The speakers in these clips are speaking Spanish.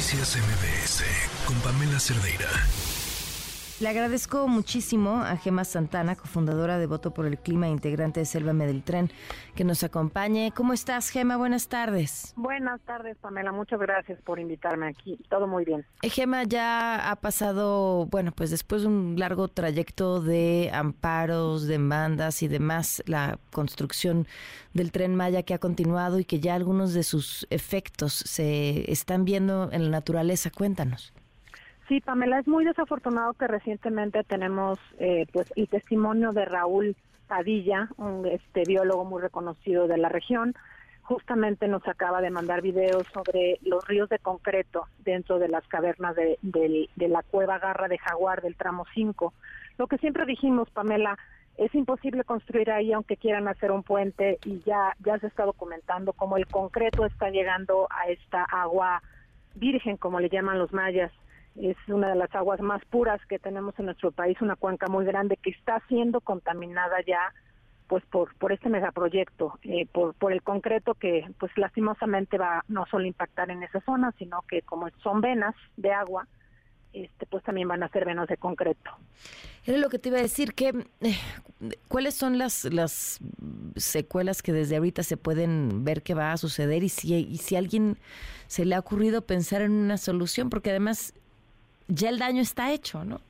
Noticias MBS con Pamela Cerdeira. Le agradezco muchísimo a Gema Santana, cofundadora de Voto por el Clima e integrante de Selva del Tren, que nos acompañe. ¿Cómo estás, Gema? Buenas tardes. Buenas tardes, Pamela. Muchas gracias por invitarme aquí. Todo muy bien. Eh, Gema ya ha pasado, bueno, pues después de un largo trayecto de amparos, demandas y demás, la construcción del tren Maya que ha continuado y que ya algunos de sus efectos se están viendo en la naturaleza. Cuéntanos. Sí, Pamela, es muy desafortunado que recientemente tenemos eh, pues el testimonio de Raúl Padilla, un este biólogo muy reconocido de la región. Justamente nos acaba de mandar videos sobre los ríos de concreto dentro de las cavernas de, de la cueva Garra de Jaguar del tramo 5. Lo que siempre dijimos, Pamela, es imposible construir ahí aunque quieran hacer un puente y ya ya se está documentando cómo el concreto está llegando a esta agua virgen, como le llaman los mayas, es una de las aguas más puras que tenemos en nuestro país, una cuenca muy grande que está siendo contaminada ya pues por por este megaproyecto, eh, por por el concreto que pues lastimosamente va no solo impactar en esa zona, sino que como son venas de agua, este pues también van a ser venas de concreto. Era lo que te iba a decir que eh, cuáles son las las secuelas que desde ahorita se pueden ver que va a suceder y si y si a alguien se le ha ocurrido pensar en una solución porque además ya el daño está hecho, ¿no?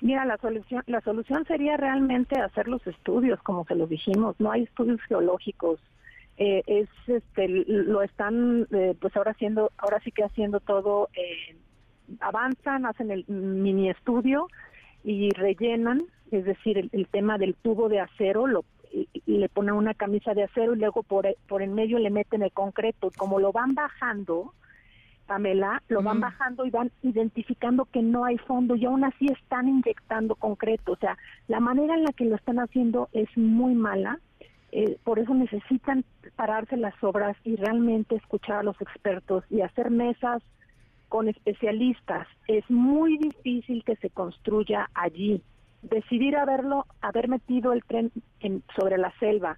Mira, la solución, la solución sería realmente hacer los estudios, como se los dijimos. No hay estudios geológicos. Eh, es, este, lo están, eh, pues ahora haciendo, ahora sí que haciendo todo. Eh, avanzan, hacen el mini estudio y rellenan, es decir, el, tema del tubo de acero, lo, le ponen una camisa de acero y luego por, por en medio le meten el concreto. Como lo van bajando, Pamela, lo van bajando y van identificando que no hay fondo y aún así están inyectando concreto. O sea, la manera en la que lo están haciendo es muy mala. Eh, por eso necesitan pararse las obras y realmente escuchar a los expertos y hacer mesas con especialistas. Es muy difícil que se construya allí. Decidir haberlo, haber metido el tren en, sobre la selva,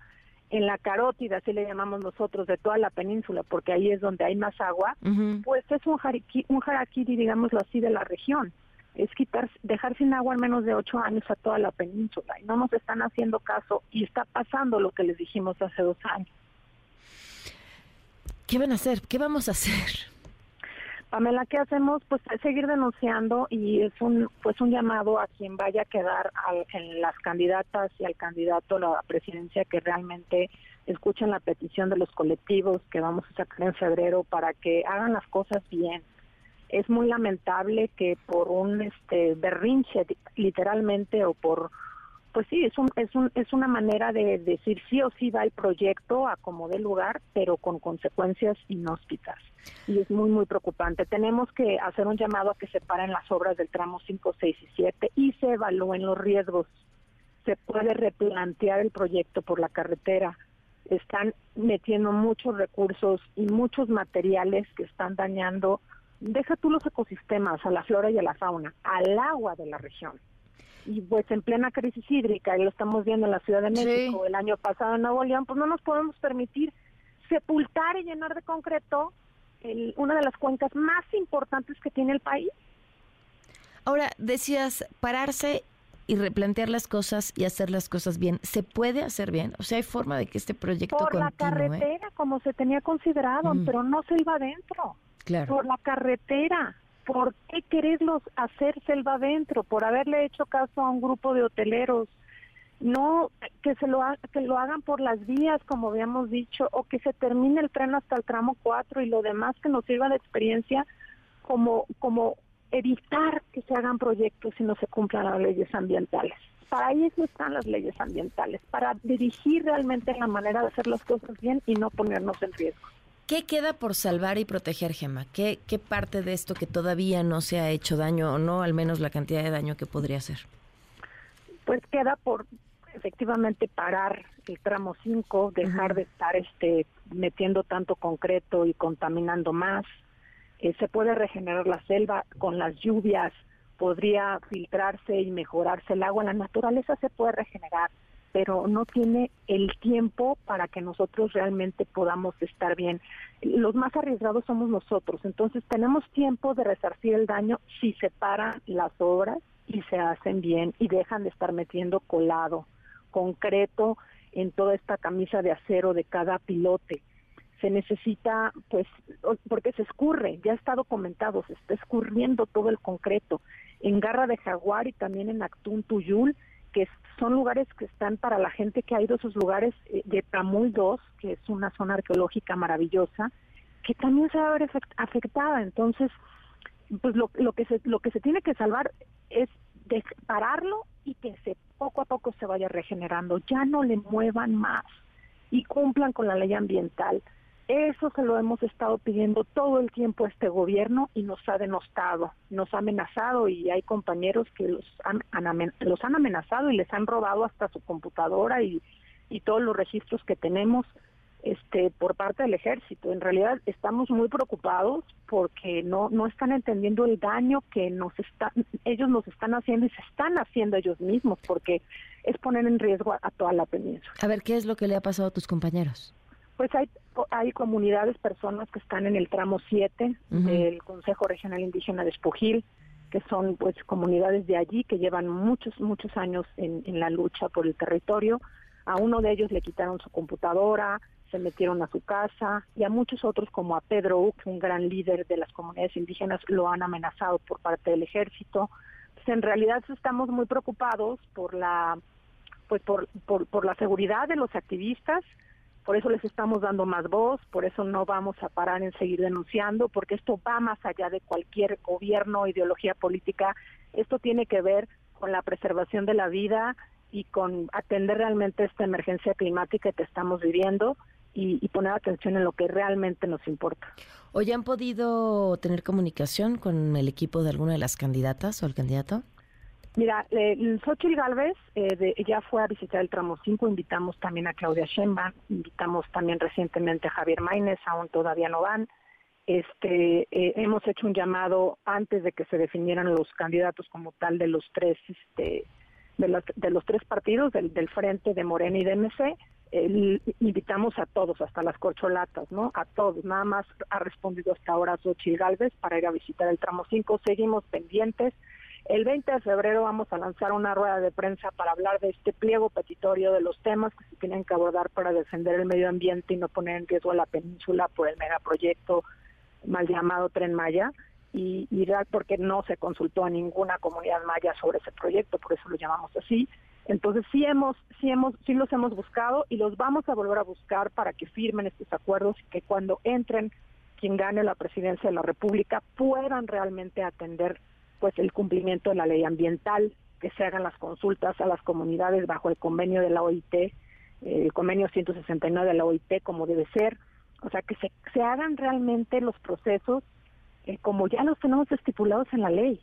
en la carótida, así le llamamos nosotros, de toda la península, porque ahí es donde hay más agua, pues es un, jariquí, un jaraquiri, digámoslo así, de la región. Es quitar, dejar sin agua al menos de ocho años a toda la península. Y no nos están haciendo caso y está pasando lo que les dijimos hace dos años. ¿Qué van a hacer? ¿Qué vamos a hacer? Pamela, ¿qué hacemos? Pues seguir denunciando y es un pues un llamado a quien vaya a quedar en las candidatas y al candidato a la presidencia que realmente escuchen la petición de los colectivos que vamos a sacar en febrero para que hagan las cosas bien. Es muy lamentable que por un este berrinche literalmente o por pues sí, es, un, es, un, es una manera de decir sí o sí va el proyecto a como de lugar, pero con consecuencias inhóspitas. Y es muy, muy preocupante. Tenemos que hacer un llamado a que se paren las obras del tramo 5, 6 y 7 y se evalúen los riesgos. Se puede replantear el proyecto por la carretera. Están metiendo muchos recursos y muchos materiales que están dañando, deja tú los ecosistemas, a la flora y a la fauna, al agua de la región y pues en plena crisis hídrica, y lo estamos viendo en la Ciudad de México el año pasado en Nuevo León, pues no nos podemos permitir sepultar y llenar de concreto el, una de las cuencas más importantes que tiene el país. Ahora, decías pararse y replantear las cosas y hacer las cosas bien. ¿Se puede hacer bien? O sea, ¿hay forma de que este proyecto Por la carretera, como se tenía considerado, mm. pero no se iba adentro. Claro. Por la carretera. ¿Por qué quererlos hacer selva adentro? Por haberle hecho caso a un grupo de hoteleros. No que se lo que lo hagan por las vías, como habíamos dicho, o que se termine el tren hasta el tramo 4 y lo demás que nos sirva de experiencia como como evitar que se hagan proyectos y no se cumplan las leyes ambientales. Para eso están las leyes ambientales, para dirigir realmente la manera de hacer las cosas bien y no ponernos en riesgo. ¿Qué queda por salvar y proteger, Gema? ¿Qué, ¿Qué parte de esto que todavía no se ha hecho daño o no, al menos la cantidad de daño que podría ser? Pues queda por efectivamente parar el tramo 5, dejar de estar este metiendo tanto concreto y contaminando más. Eh, se puede regenerar la selva con las lluvias, podría filtrarse y mejorarse el agua. La naturaleza se puede regenerar pero no tiene el tiempo para que nosotros realmente podamos estar bien. Los más arriesgados somos nosotros, entonces tenemos tiempo de resarcir el daño si se paran las obras y se hacen bien y dejan de estar metiendo colado, concreto en toda esta camisa de acero de cada pilote. Se necesita, pues, porque se escurre, ya está documentado, se está escurriendo todo el concreto. En Garra de Jaguar y también en Actún Tuyul, que son lugares que están para la gente que ha ido a esos lugares eh, de Tamul 2, que es una zona arqueológica maravillosa, que también se va a ver afectada. Entonces, pues lo, lo que se lo que se tiene que salvar es pararlo y que se poco a poco se vaya regenerando. Ya no le muevan más y cumplan con la ley ambiental. Eso se lo hemos estado pidiendo todo el tiempo a este gobierno y nos ha denostado, nos ha amenazado y hay compañeros que los han, los han amenazado y les han robado hasta su computadora y, y todos los registros que tenemos este por parte del ejército. En realidad estamos muy preocupados porque no no están entendiendo el daño que nos está ellos nos están haciendo y se están haciendo ellos mismos porque es poner en riesgo a, toda la península. A ver, ¿qué es lo que le ha pasado a tus compañeros? Pues hay hay comunidades, personas que están en el tramo 7 del Consejo Regional Indígena de Espujil, que son pues comunidades de allí que llevan muchos muchos años en, en la lucha por el territorio. A uno de ellos le quitaron su computadora, se metieron a su casa y a muchos otros como a Pedro Uc, un gran líder de las comunidades indígenas, lo han amenazado por parte del ejército. Pues, en realidad estamos muy preocupados por la pues por, por, por la seguridad de los activistas, por eso les estamos dando más voz, por eso no vamos a parar en seguir denunciando, porque esto va más allá de cualquier gobierno ideología política, esto tiene que ver con la preservación de la vida y con atender realmente esta emergencia climática que estamos viviendo y, poner atención en lo que realmente nos importa. ¿Hoy han podido tener comunicación con el equipo de alguna de las candidatas o el candidato? Mira, eh, Xochitl Galvez eh, ya fue a visitar el tramo 5, invitamos también a Claudia Sheinbaum, invitamos también recientemente a Javier Maínez, aún todavía no van. Este, eh, hemos hecho un llamado antes de que se definieran los candidatos como tal de los tres, este, de los, de los tres partidos, del, del Frente, de Morena y de MC, invitamos a todos, hasta las corcholatas, ¿no? A todos. Nada más ha respondido hasta ahora Xochitl Galvez para ir a visitar el tramo 5. Seguimos pendientes. El 20 de febrero vamos a lanzar una rueda de prensa para hablar de este pliego petitorio, de los temas que se tienen que abordar para defender el medio ambiente y no poner en riesgo a la península por el megaproyecto mal llamado Tren Maya. Y, y porque no se consultó a ninguna comunidad maya sobre ese proyecto, por eso lo llamamos así. Entonces sí hemos, sí hemos, sí los hemos buscado y los vamos a volver a buscar para que firmen estos acuerdos y que cuando entren quien gane la presidencia de la República puedan realmente atender pues el cumplimiento de la ley ambiental, que se hagan las consultas a las comunidades bajo el convenio de la OIT, el convenio 169 de la OIT como debe ser, o sea que se, se hagan realmente los procesos eh, como ya los tenemos estipulados en la ley.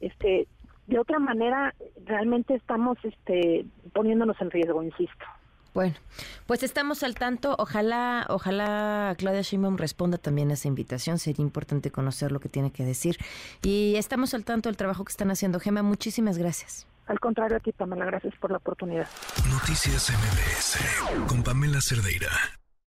Este, de otra manera realmente estamos este, poniéndonos en riesgo, insisto. Bueno, pues estamos al tanto. Ojalá, ojalá Claudia Sheinbaum responda también a esa invitación. Sería importante conocer lo que tiene que decir. Y estamos al tanto del trabajo que están haciendo. Gema, muchísimas gracias. Al contrario, a ti, Pamela, gracias por la oportunidad. Noticias MBS con Pamela Cerdeira.